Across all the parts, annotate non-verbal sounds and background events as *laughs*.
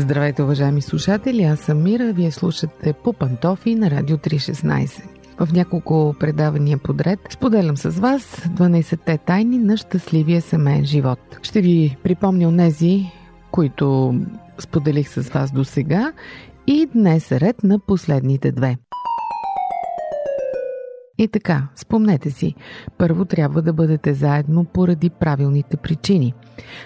Здравейте, уважаеми слушатели! Аз съм Мира, вие слушате по пантофи на Радио 316. В няколко предавания подред споделям с вас 12-те тайни на щастливия семейен живот. Ще ви припомня онези, които споделих с вас до сега и днес е ред на последните две. И така, спомнете си, първо трябва да бъдете заедно поради правилните причини.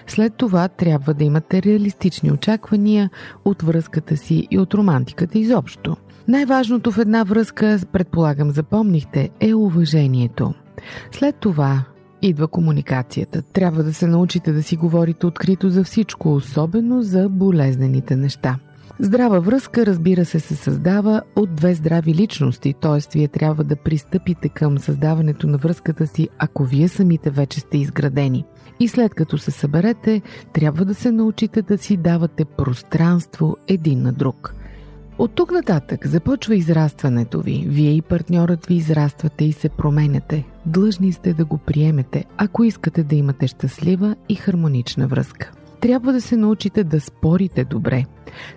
След това трябва да имате реалистични очаквания от връзката си и от романтиката изобщо. Най-важното в една връзка, предполагам запомнихте, е уважението. След това идва комуникацията. Трябва да се научите да си говорите открито за всичко, особено за болезнените неща. Здрава връзка, разбира се, се създава от две здрави личности, т.е. вие трябва да пристъпите към създаването на връзката си, ако вие самите вече сте изградени. И след като се съберете, трябва да се научите да си давате пространство един на друг. От тук нататък започва израстването ви. Вие и партньорът ви израствате и се променяте. Длъжни сте да го приемете, ако искате да имате щастлива и хармонична връзка. Трябва да се научите да спорите добре.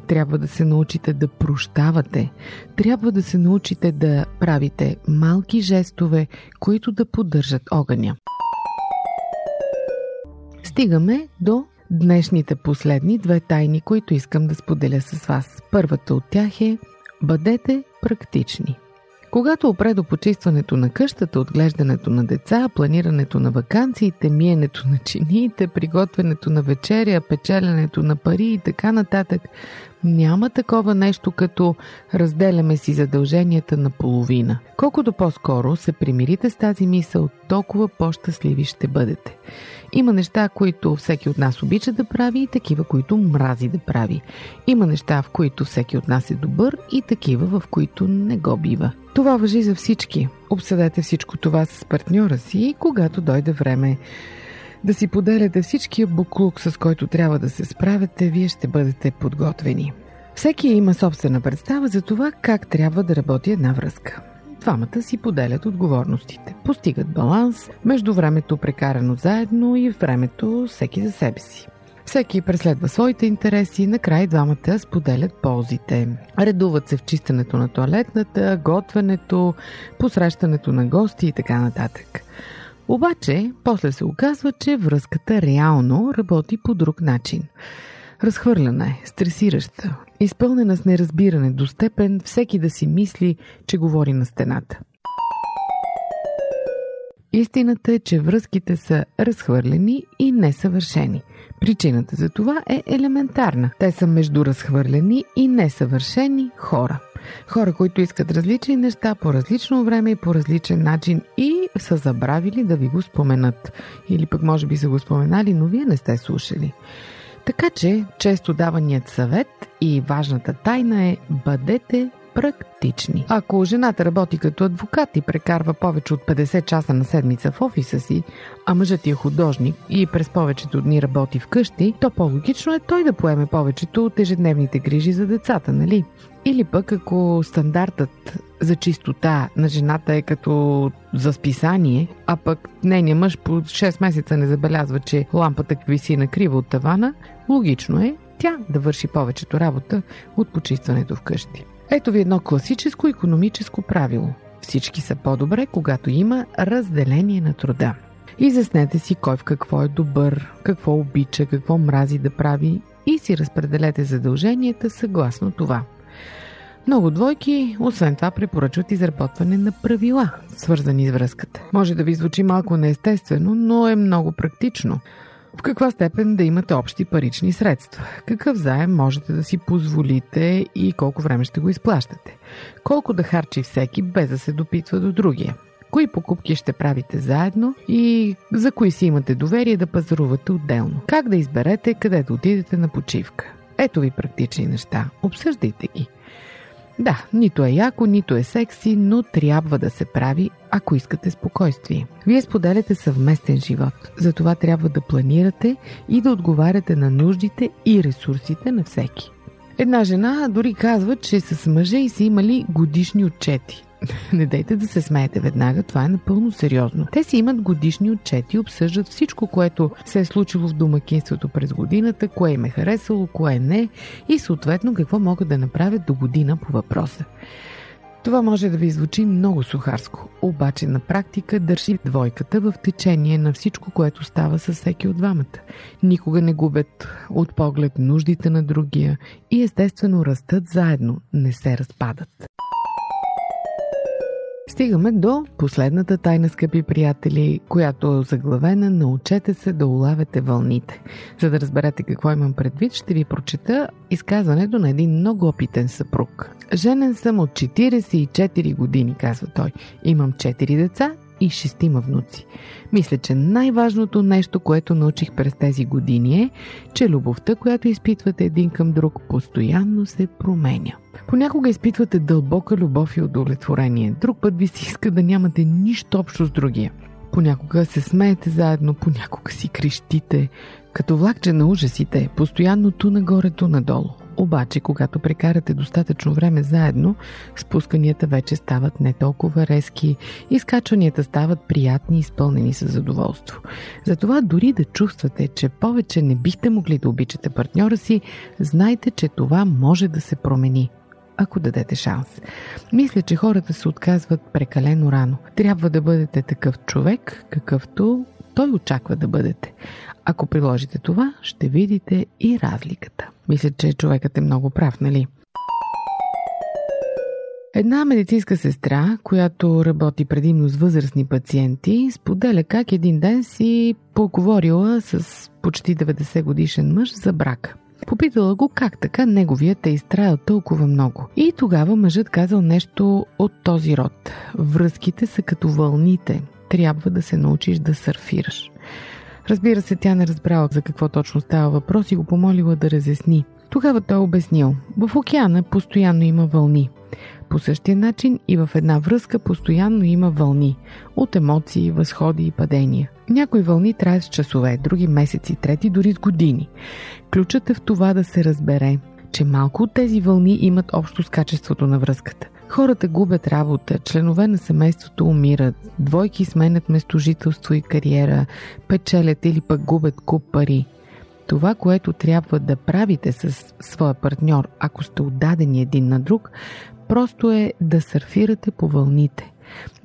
Трябва да се научите да прощавате. Трябва да се научите да правите малки жестове, които да поддържат огъня. Стигаме до днешните последни две тайни, които искам да споделя с вас. Първата от тях е бъдете практични. Когато опре до почистването на къщата, отглеждането на деца, планирането на вакансиите, миенето на чиниите, приготвянето на вечеря, печеленето на пари и така нататък, няма такова нещо като разделяме си задълженията на половина. Колкото по-скоро се примирите с тази мисъл, толкова по-щастливи ще бъдете. Има неща, които всеки от нас обича да прави и такива, които мрази да прави. Има неща, в които всеки от нас е добър и такива, в които не го бива. Това въжи за всички. Обсъдете всичко това с партньора си когато дойде време да си поделяте всичкия буклук, с който трябва да се справяте, вие ще бъдете подготвени. Всеки има собствена представа за това как трябва да работи една връзка. Двамата си поделят отговорностите, постигат баланс между времето прекарано заедно и времето всеки за себе си. Всеки преследва своите интереси, накрая двамата споделят ползите. Редуват се в чистенето на туалетната, готвенето, посрещането на гости и така нататък. Обаче, после се оказва, че връзката реално работи по друг начин. Разхвърляна е, стресираща, изпълнена с неразбиране до степен всеки да си мисли, че говори на стената. Истината е, че връзките са разхвърлени и несъвършени. Причината за това е елементарна. Те са между разхвърлени и несъвършени хора. Хора, които искат различни неща по различно време и по различен начин и са забравили да ви го споменат. Или пък може би са го споменали, но вие не сте слушали. Така че, често даваният съвет и важната тайна е бъдете практични. Ако жената работи като адвокат и прекарва повече от 50 часа на седмица в офиса си, а мъжът е художник и през повечето дни работи вкъщи, то по-логично е той да поеме повечето от ежедневните грижи за децата, нали? Или пък ако стандартът за чистота на жената е като за списание, а пък нейният мъж по 6 месеца не забелязва, че лампата виси на криво от тавана, логично е тя да върши повечето работа от почистването вкъщи. Ето ви едно класическо економическо правило. Всички са по-добре, когато има разделение на труда. Изяснете си кой в какво е добър, какво обича, какво мрази да прави и си разпределете задълженията съгласно това. Много двойки, освен това, препоръчват изработване на правила, свързани с връзката. Може да ви звучи малко неестествено, но е много практично – в каква степен да имате общи парични средства? Какъв заем можете да си позволите и колко време ще го изплащате? Колко да харчи всеки без да се допитва до другия? Кои покупки ще правите заедно и за кои си имате доверие да пазарувате отделно? Как да изберете къде да отидете на почивка? Ето ви практични неща. Обсъждайте ги. Да, нито е яко, нито е секси, но трябва да се прави, ако искате спокойствие. Вие споделяте съвместен живот, затова трябва да планирате и да отговаряте на нуждите и ресурсите на всеки. Една жена дори казва, че с мъжа и са имали годишни отчети. *laughs* Не дайте да се смеете веднага, това е напълно сериозно. Те си имат годишни отчети, обсъждат всичко, което се е случило в домакинството през годината, кое им е харесало, кое не и съответно какво могат да направят до година по въпроса. Това може да ви звучи много сухарско, обаче на практика държи двойката в течение на всичко, което става с всеки от двамата. Никога не губят от поглед нуждите на другия и естествено растат заедно, не се разпадат. Стигаме до последната тайна, скъпи приятели, която е заглавена Научете се да улавяте вълните. За да разберете какво имам предвид, ще ви прочета изказването на един много опитен съпруг. Женен съм от 44 години, казва той. Имам 4 деца и шестима внуци. Мисля, че най-важното нещо, което научих през тези години е, че любовта, която изпитвате един към друг, постоянно се променя. Понякога изпитвате дълбока любов и удовлетворение. Друг път ви се иска да нямате нищо общо с другия. Понякога се смеете заедно, понякога си крещите. Като влакче на ужасите, постоянно ту нагоре, ту надолу. Обаче, когато прекарате достатъчно време заедно, спусканията вече стават не толкова резки, изкачванията стават приятни и изпълнени с задоволство. Затова дори да чувствате, че повече не бихте могли да обичате партньора си, знайте, че това може да се промени ако дадете шанс. Мисля, че хората се отказват прекалено рано. Трябва да бъдете такъв човек, какъвто той очаква да бъдете. Ако приложите това, ще видите и разликата. Мисля, че човекът е много прав, нали? Една медицинска сестра, която работи предимно с възрастни пациенти, споделя как един ден си поговорила с почти 90 годишен мъж за брак. Попитала го как така неговият е изтраял толкова много. И тогава мъжът казал нещо от този род. Връзките са като вълните. Трябва да се научиш да сърфираш. Разбира се, тя не разбрала за какво точно става въпрос и го помолила да разясни. Тогава той обяснил. В океана постоянно има вълни. По същия начин и в една връзка постоянно има вълни от емоции, възходи и падения. Някои вълни траят с часове, други месеци, трети дори с години. Ключът е в това да се разбере, че малко от тези вълни имат общо с качеството на връзката. Хората губят работа, членове на семейството умират, двойки сменят местожителство и кариера, печелят или пък губят куп пари. Това, което трябва да правите с своя партньор, ако сте отдадени един на друг, просто е да сърфирате по вълните.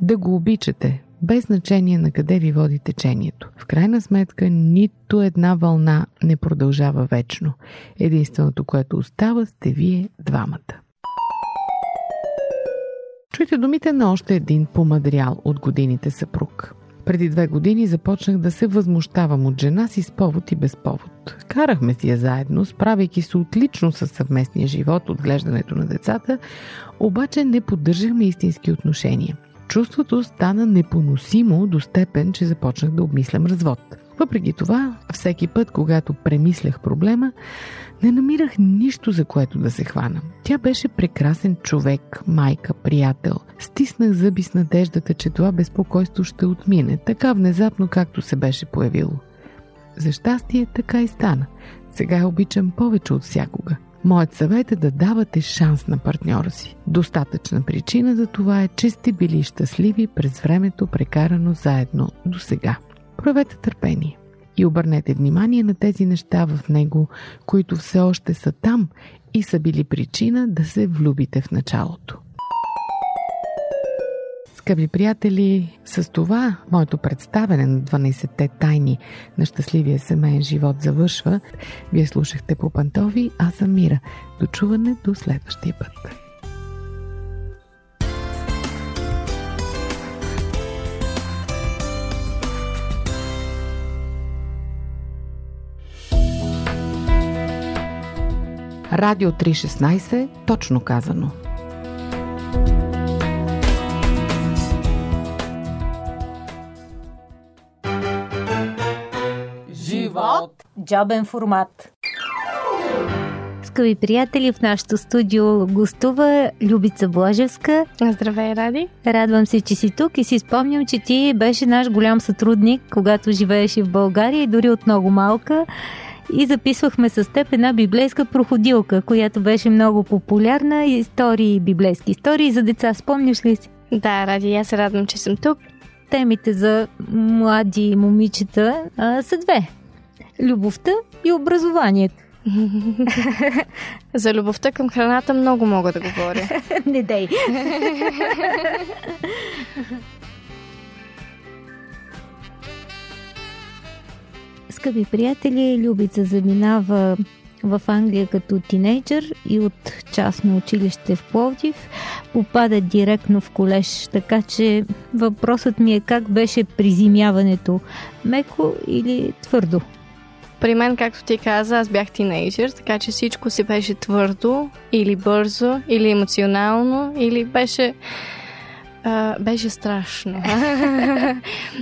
Да го обичате, без значение на къде ви води течението. В крайна сметка, нито една вълна не продължава вечно. Единственото, което остава, сте вие двамата. Чуйте думите на още един помадрял от годините съпруг. Преди две години започнах да се възмущавам от жена си с повод и без повод. Карахме си я заедно, справяйки се отлично с съвместния живот, отглеждането на децата, обаче не поддържахме истински отношения. Чувството стана непоносимо до степен, че започнах да обмислям развод. Въпреки това, всеки път, когато премислях проблема, не намирах нищо за което да се хвана. Тя беше прекрасен човек, майка, приятел. Стиснах зъби с надеждата, че това безпокойство ще отмине, така внезапно както се беше появило. За щастие така и стана. Сега я обичам повече от всякога. Моят съвет е да давате шанс на партньора си. Достатъчна причина за това е, че сте били щастливи през времето прекарано заедно до сега. Проявете търпение и обърнете внимание на тези неща в него, които все още са там и са били причина да се влюбите в началото. Скъпи приятели, с това моето представене на 12-те тайни на щастливия семейен живот завършва. Вие слушахте по Пантови, аз съм Мира. Дочуване до следващия път. Радио 316, точно казано. Живот! Джобен формат. Скъпи приятели, в нашото студио гостува Любица Блажевска. Здравей, Ради! Радвам се, че си тук и си спомням, че ти беше наш голям сътрудник, когато живееше в България и дори от много малка. И записвахме с теб една библейска проходилка, която беше много популярна. Истории, библейски истории за деца. Спомняш ли си? Да, Ради, аз се радвам, че съм тук. Темите за млади момичета а, са две. Любовта и образованието. За любовта към храната много мога да говоря. *laughs* Не дей. *laughs* Скъпи приятели, Любица заминава в Англия като тинейджър и от частно училище в Пловдив попада директно в колеж. Така че въпросът ми е как беше приземяването? Меко или твърдо? При мен, както ти каза, аз бях тинейджър, така че всичко си беше твърдо или бързо, или емоционално, или беше... А, беше страшно. *laughs*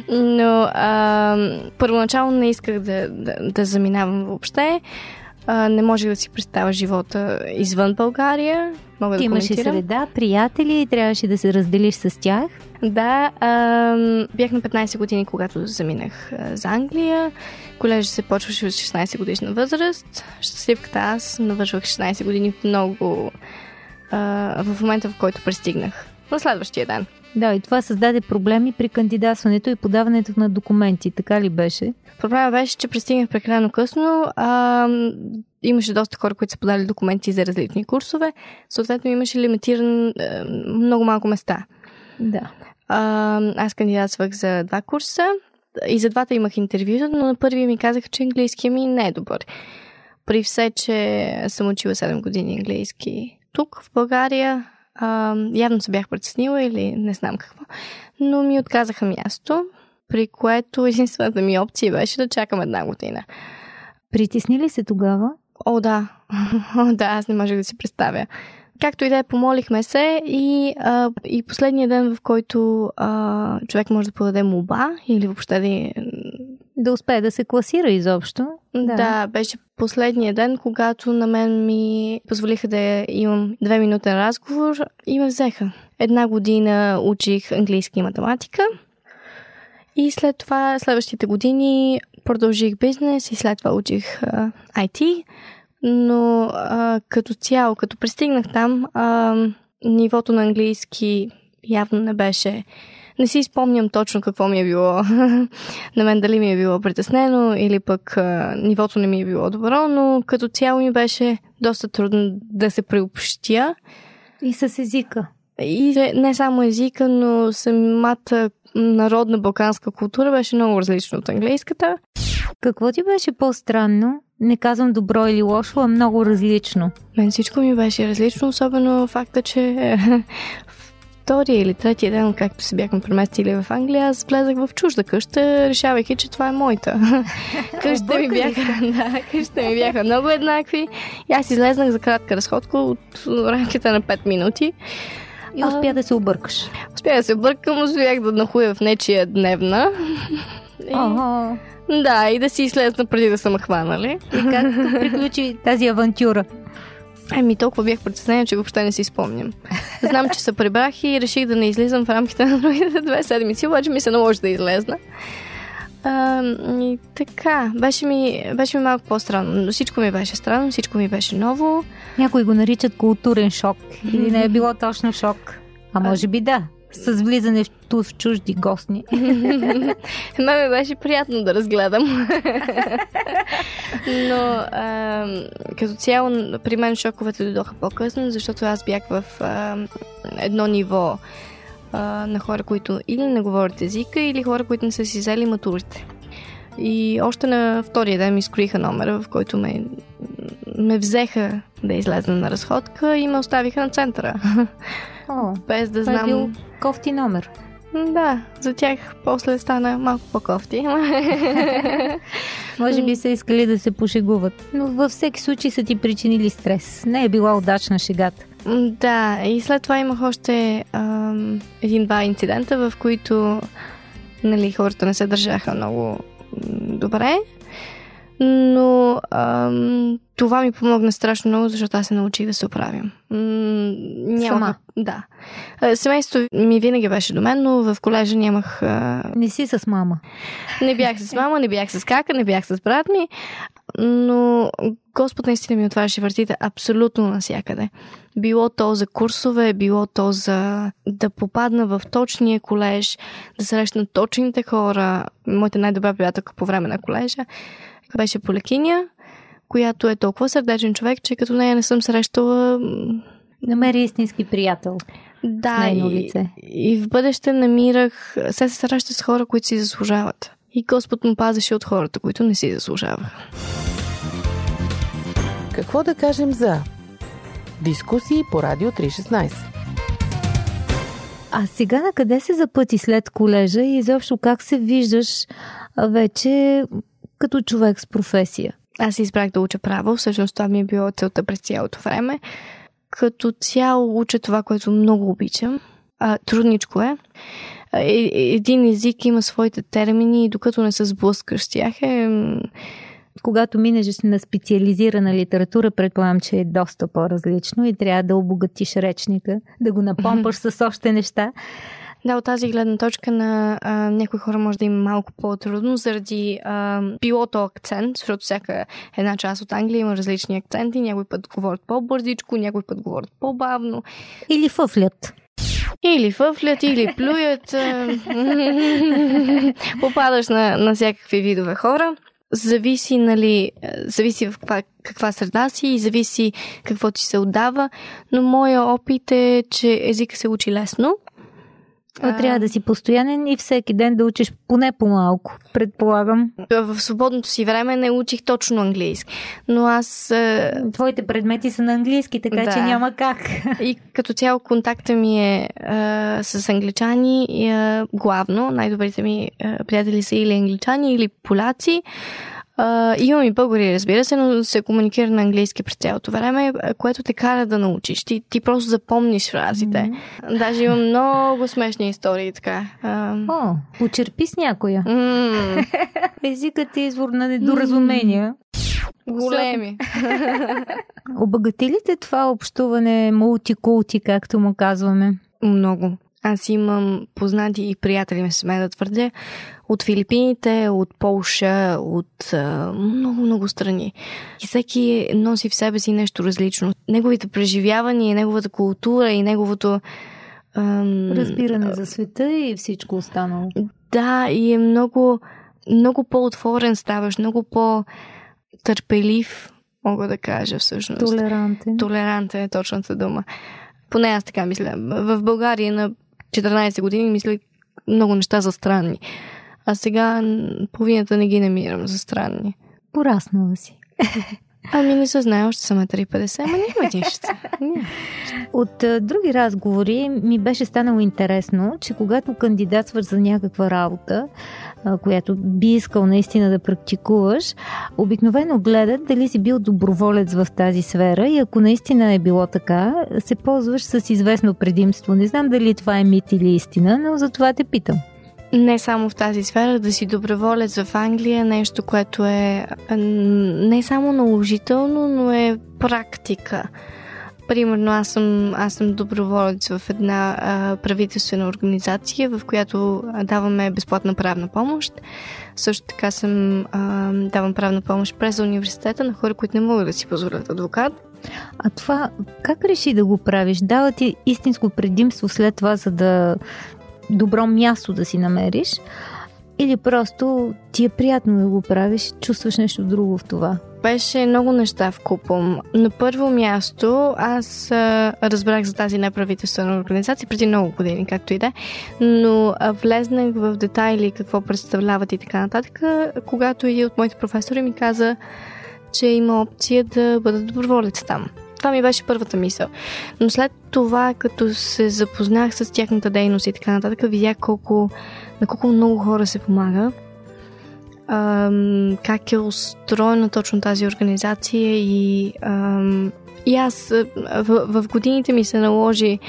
Но а, първоначално не исках да, да, да заминавам въобще. А, не можех да си представя живота извън България. Мога Ти да имаше коментирам. среда, приятели и трябваше да се разделиш с тях. Да, а, бях на 15 години, когато заминах а, за Англия. Колежа се почваше от 16 годишна възраст. Щастливката аз навършвах 16 години много а, в момента, в който пристигнах. На следващия ден. Да, и това създаде проблеми при кандидатстването и подаването на документи. Така ли беше? Проблема беше, че пристигнах прекалено късно. А, имаше доста хора, които са подали документи за различни курсове. Съответно, имаше лимитиран а, много малко места. Да. А, аз кандидатствах за два курса и за двата имах интервюта, но на първия ми казаха, че английски ми не е добър. При все, че съм учила 7 години английски тук, в България, а, явно се бях притеснила или не знам какво, но ми отказаха място, при което *laughs* единствената ми опция беше да чакам една година. Притесни ли се тогава? О, да. *laughs* О, да, аз не можех да си представя. Както и да е, помолихме се и, а, и последния ден, в който а, човек може да подаде молба или въобще да... Да успее да се класира изобщо. Да. да, беше последния ден, когато на мен ми позволиха да имам две минутен разговор и ме взеха. Една година учих английски и математика и след това, следващите години продължих бизнес и след това учих а, IT но а, като цяло, като пристигнах там, а, нивото на английски явно не беше. Не си спомням точно какво ми е било. *laughs* на мен дали ми е било притеснено или пък а, нивото не ми е било добро, но като цяло ми беше доста трудно да се приобщя. И с езика. И не само езика, но самата народна балканска култура беше много различна от английската. Какво ти беше по-странно? Не казвам добро или лошо, а много различно. Мен всичко ми беше различно, особено факта, че *laughs* втория или третия ден, както се бяхме преместили в Англия, аз влезах в чужда къща, решавайки, че това е моята. *laughs* къщите ми бяха, да, къщите ми бяха много еднакви. И аз излезнах за кратка разходка от рамките на 5 минути. И успя а, да се объркаш. Успя да се объркам, успях да нахуя в нечия дневна. И... Ага. Да, и да си излезна преди да съм хванали. И как приключи тази авантюра? Еми, толкова бях притеснена, че въобще не си спомням. Знам, че се прибрах и реших да не излизам в рамките на другите две седмици, обаче ми се наложи да излезна. А, и така, беше ми, беше ми малко по-странно. Но всичко ми беше странно, всичко ми беше ново. Някои го наричат културен шок. Или не е било точно шок. А може би да с влизане в, чужди гостни. *laughs* Ме ми беше приятно да разгледам. *laughs* Но а, като цяло при мен шоковете дойдоха по-късно, защото аз бях в а, едно ниво а, на хора, които или не говорят езика, или хора, които не са си взели матурите. И още на втория ден ми изкроиха номера, в който ме, ме взеха да излезна на разходка и ме оставиха на центъра. *laughs* О, без да това знам. Е бил кофти номер. Да, за тях после стана малко по-кофти. *laughs* Може би са искали да се пошегуват. Но във всеки случай са ти причинили стрес. Не е била удачна шегата. Да, и след това имах още ам, един-два инцидента, в които нали, хората не се държаха много добре. Но ам, това ми помогна страшно много, защото аз се научих да се оправям. няма... Сама? Да. Семейството ми винаги беше до мен, но в колежа нямах... А... Не си с мама. Не бях с мама, не бях с кака, не бях с брат ми, но Господ наистина ми отваряше вратите абсолютно навсякъде. Било то за курсове, било то за да попадна в точния колеж, да срещна точните хора. Моята най-добра приятелка по време на колежа беше Полекиня, която е толкова сърдечен човек, че като нея не съм срещала... Намери истински приятел. Да, и, и в бъдеще намирах... Се се среща с хора, които си заслужават. И Господ му пазеше от хората, които не си заслужаваха. Какво да кажем за дискусии по Радио 316? А сега на къде се запъти след колежа и изобщо как се виждаш вече като човек с професия? Аз избрах да уча право, всъщност това ми е било целта през цялото време. Като цяло уча това, което много обичам. А, трудничко е. е. Един език има своите термини и докато не се сблъскаш с тях е когато минеш на специализирана литература, предполагам, че е доста по-различно и трябва да обогатиш речника, да го напомпаш с още неща. Да, от тази гледна точка на а, някои хора може да има малко по-трудно заради а, пилото акцент, защото всяка една част от Англия има различни акценти. Някой път говорят по-бързичко, някой път говорят по-бавно. Или фъфлят. Или фъфлят, или плюят. *laughs* Попадаш на, на всякакви видове хора зависи, нали, зависи в каква, каква среда си и зависи какво ти се отдава, но моя опит е, че езика се учи лесно. Но трябва да си постоянен и всеки ден да учиш поне по-малко, предполагам. В свободното си време не учих точно английски, но аз... Твоите предмети са на английски, така да. че няма как. И като цяло контакта ми е а, с англичани и, а, главно. Най-добрите ми а, приятели са или англичани, или поляци. Имам и българи, разбира се, но се комуникира на английски през цялото време, което те кара да научиш. Ти, ти просто запомниш фразите. Mm-hmm. Даже имам много смешни истории така. Uh... О, почерпи с някоя. Mm. *laughs* Езикът е извор на недоразумения. Големи. *laughs* Обогати ли те това общуване мултикулти, както му казваме? Много. Аз имам познати и приятели, ме сме да твърдя, от Филипините, от Полша, от много, много страни. И всеки носи в себе си нещо различно. Неговите преживявания, неговата култура и неговото... Ам... Разбиране за света и всичко останало. Да, и е много, много по-отворен ставаш, много по-търпелив, мога да кажа всъщност. Толерантен. Толерантен е точната дума. Поне аз така мисля. В България на 14 години мислех много неща за странни. А сега половината не ги намирам за странни. Пораснала си. *laughs* Ами не се знае, още съм 3,50, ама няма нищо. От а, други разговори ми беше станало интересно, че когато кандидатстваш за някаква работа, а, която би искал наистина да практикуваш, обикновено гледат дали си бил доброволец в тази сфера и ако наистина е било така, се ползваш с известно предимство. Не знам дали това е мит или истина, но за това те питам не само в тази сфера, да си доброволец в Англия, нещо, което е не само наложително, но е практика. Примерно, аз съм, аз съм доброволец в една а, правителствена организация, в която даваме безплатна правна помощ. Също така съм а, давам правна помощ през университета на хора, които не могат да си позволят адвокат. А това как реши да го правиш? Дава ти истинско предимство след това, за да добро място да си намериш, или просто ти е приятно да го правиш, чувстваш нещо друго в това? Беше много неща в купом. На първо място аз а, разбрах за тази неправителствена организация преди много години, както и да, но а, влезнах в детайли какво представляват и така нататък, когато един от моите професори ми каза, че има опция да бъда доброволец там. Това ми беше първата мисъл. Но след това, като се запознах с тяхната дейност и така нататък, видях колко, на колко много хора се помага. Ам, как е устроена точно тази организация и, ам, и аз в, в годините ми се наложи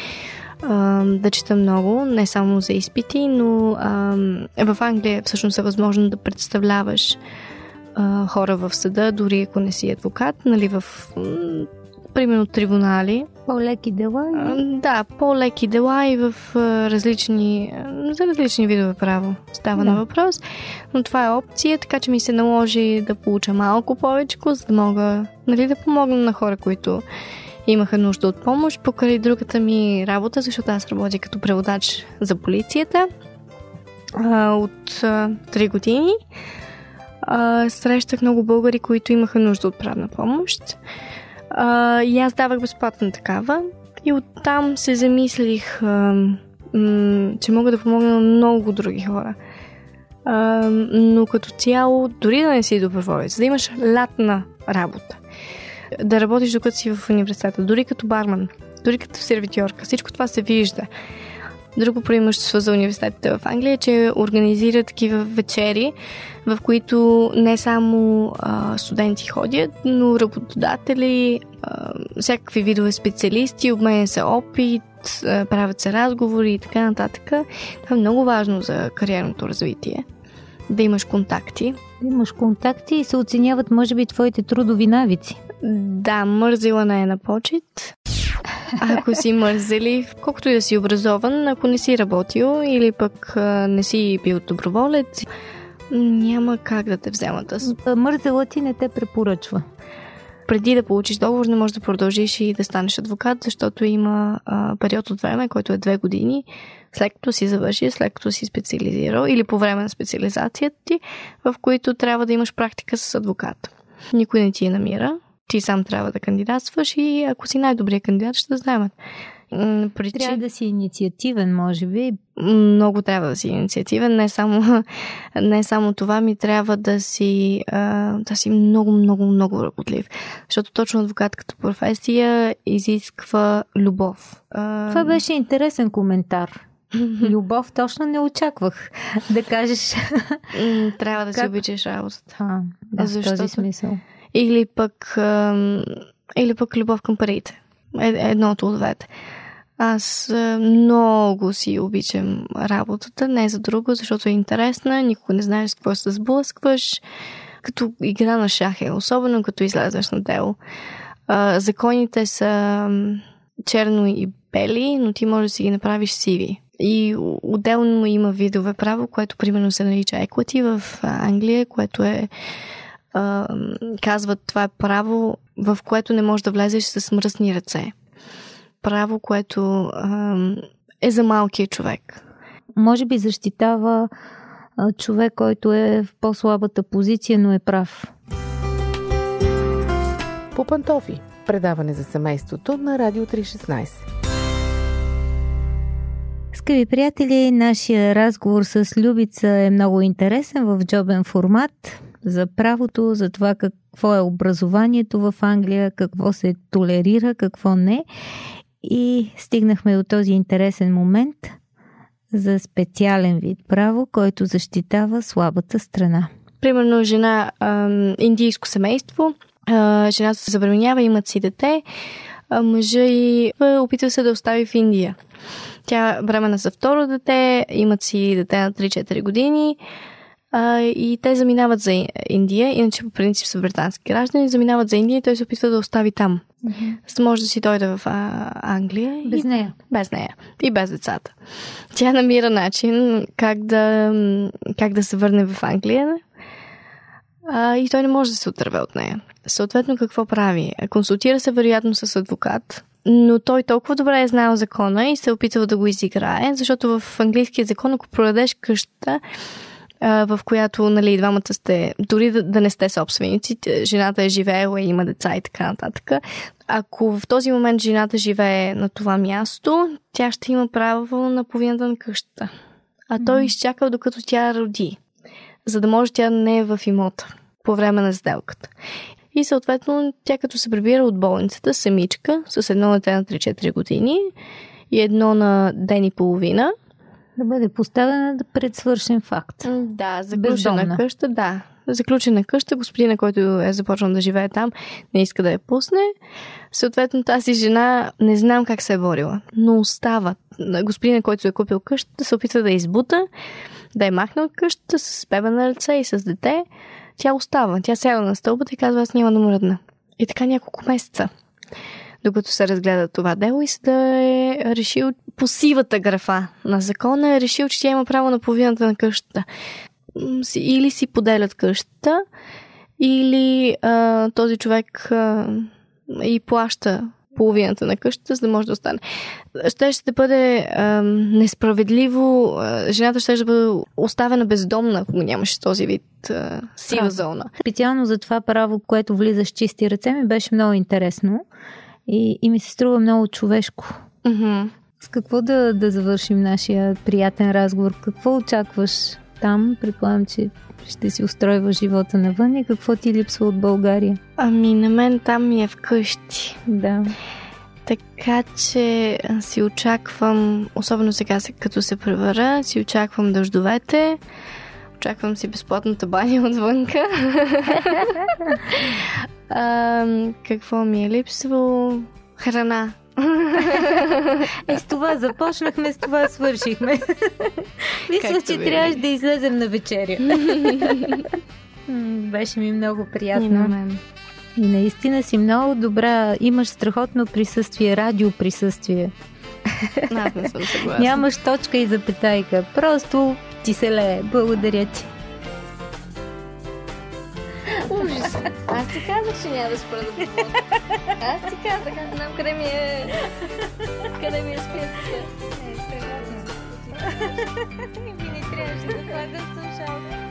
да чета много, не само за изпити, но ам, в Англия всъщност е възможно да представляваш а, хора в съда, дори ако не си адвокат, нали, в примерно трибунали. По-леки дела? А, да, по-леки дела и в различни, за различни видове право става Да. на въпрос. Но това е опция, така че ми се наложи да получа малко повече, за да мога нали, да помогна на хора, които имаха нужда от помощ. Покрай другата ми работа, защото аз работя като преводач за полицията а, от а, 3 години. А, срещах много българи, които имаха нужда от правна помощ. А, и аз давах безплатна такава. И оттам се замислих, а, м- че мога да помогна на много други хора. А, но като цяло, дори да не си доброволец, да имаш лятна работа, да работиш докато си в университета, дори като барман, дори като сервитьорка, всичко това се вижда. Друго преимущество за университетите в Англия е, че организират такива вечери, в които не само а, студенти ходят, но работодатели, а, всякакви видове специалисти, обменя се опит, а, правят се разговори и така нататък. Това е много важно за кариерното развитие. Да имаш контакти. Имаш контакти и се оценяват, може би, твоите трудови навици. Да, мързела не е на почет. Ако си мързелив, колкото и да си образован, ако не си работил или пък не си бил доброволец, няма как да те вземат. Аз Мързела ти не те препоръчва. преди да получиш договор, не можеш да продължиш и да станеш адвокат, защото има а, период от време, който е две години, след като си завърши, след като си специализирал или по време на специализацията ти, в които трябва да имаш практика с адвокат. Никой не ти я намира. Ти сам трябва да кандидатстваш и ако си най-добрият кандидат, ще те вземат. М, Причи... Трябва да си инициативен, може би. много трябва да си инициативен. Не само, не само това, ми трябва да си, да си много, много, много работлив. Защото точно адвокатката професия изисква любов. Това беше интересен коментар. *laughs* Любов точно не очаквах да кажеш. Трябва да си Как? обичаш работата. А, да, в Защото- този смисъл. Или пък, или пък любов към парите. Е, едното от двете. Аз много си обичам работата, не за друго, защото е интересна, никога не знаеш с какво се сблъскваш. Като игра на шах е, особено като излезеш на дело. Законите са черно и бели, но ти можеш да си ги направиш сиви. И отделно има видове право, което примерно се нарича equity в Англия, което е а, казват, това е право, в което не можеш да влезеш с мръсни ръце. Право, което а, е за малкия човек. Може би защитава а, човек, който е в по-слабата позиция, но е прав. По пантофи. Предаване за семейството на Радио 316. Скъпи приятели, нашия разговор с Любица е много интересен в джобен формат за правото, за това какво е образованието в Англия, какво се толерира, какво не. И стигнахме до този интересен момент за специален вид право, който защитава слабата страна. Примерно жена, индийско семейство, жената се забременява, имат си дете, а мъжа и опитва се да остави в Индия. Тя бремена за второ дете, имат си дете на 3-4 години а, и те заминават за Индия, иначе по принцип са британски граждани, заминават за Индия и той се опитва да остави там. За да може да си дойде в а, Англия. Без и, нея. без нея. И без децата. Тя намира начин как да, как да се върне в Англия. А, и той не може да се отърве от нея. Съответно, какво прави? Консултира се вероятно с адвокат, но той толкова добре е знаел закона и се е опитал да го изиграе, защото в английския закон, ако продадеш къща, а, в която нали, двамата сте, дори да, да не сте собственици, жената е живеела и има деца и така нататък, ако в този момент жената живее на това място, тя ще има право на половината на къщата. А той изчакал докато тя роди, за да може тя да не е в имота по време на сделката. И съответно тя като се прибира от болницата самичка с едно дете на 3-4 години и едно на ден и половина. Да бъде поставена пред свършен факт. Да, заключена Бездомна. къща, да. Заключена къща, господина, който е започнал да живее там, не иска да я пусне. Съответно, тази жена не знам как се е борила, но остава. Господина, който е купил къщата, се опитва да я избута, да я махне от къщата с бебе на ръце и с дете. тя остава. Тя сяда на стълбата и казва, аз няма да мръдна. И така няколко месеца докато се разгледа това дело и съда е решил по сивата графа на закона е решил, че тя има право на половината на къщата. Или си поделят къщата, или а, този човек а, и плаща половината на къщата, за да може да остане. Ще ще да бъде а, несправедливо, а, жената ще да бъде оставена бездомна, ако нямаше този вид а, сива да. зона. Специално за това право, което влиза с чисти ръце, ми беше много интересно и, и ми се струва много човешко. Mm-hmm. С какво да, да завършим нашия приятен разговор? Какво очакваш там? Предполагам, че ще си устройва живота навън и какво ти липсва от България? Ами на мен там ми е вкъщи. Да. Така че си очаквам, особено сега като се превара, си очаквам дъждовете, очаквам си безплатната баня отвънка. *laughs* а, какво ми е липсвало? Храна. Е, с това започнахме, с това свършихме. *laughs* Мисля, че трябваше да излезем на вечеря. *laughs* Беше ми много приятно. И наистина си много добра. Имаш страхотно присъствие, радио присъствие. Аз не съм съгласна. Нямаш точка и запетайка. Просто ти се лее. Благодаря ти. Ужас. Аз ти казах, че няма да спра да Аз ти казах, аз знам къде ми е... къде ми е спирката. Е. Ми не трябваше да слагам слушалка.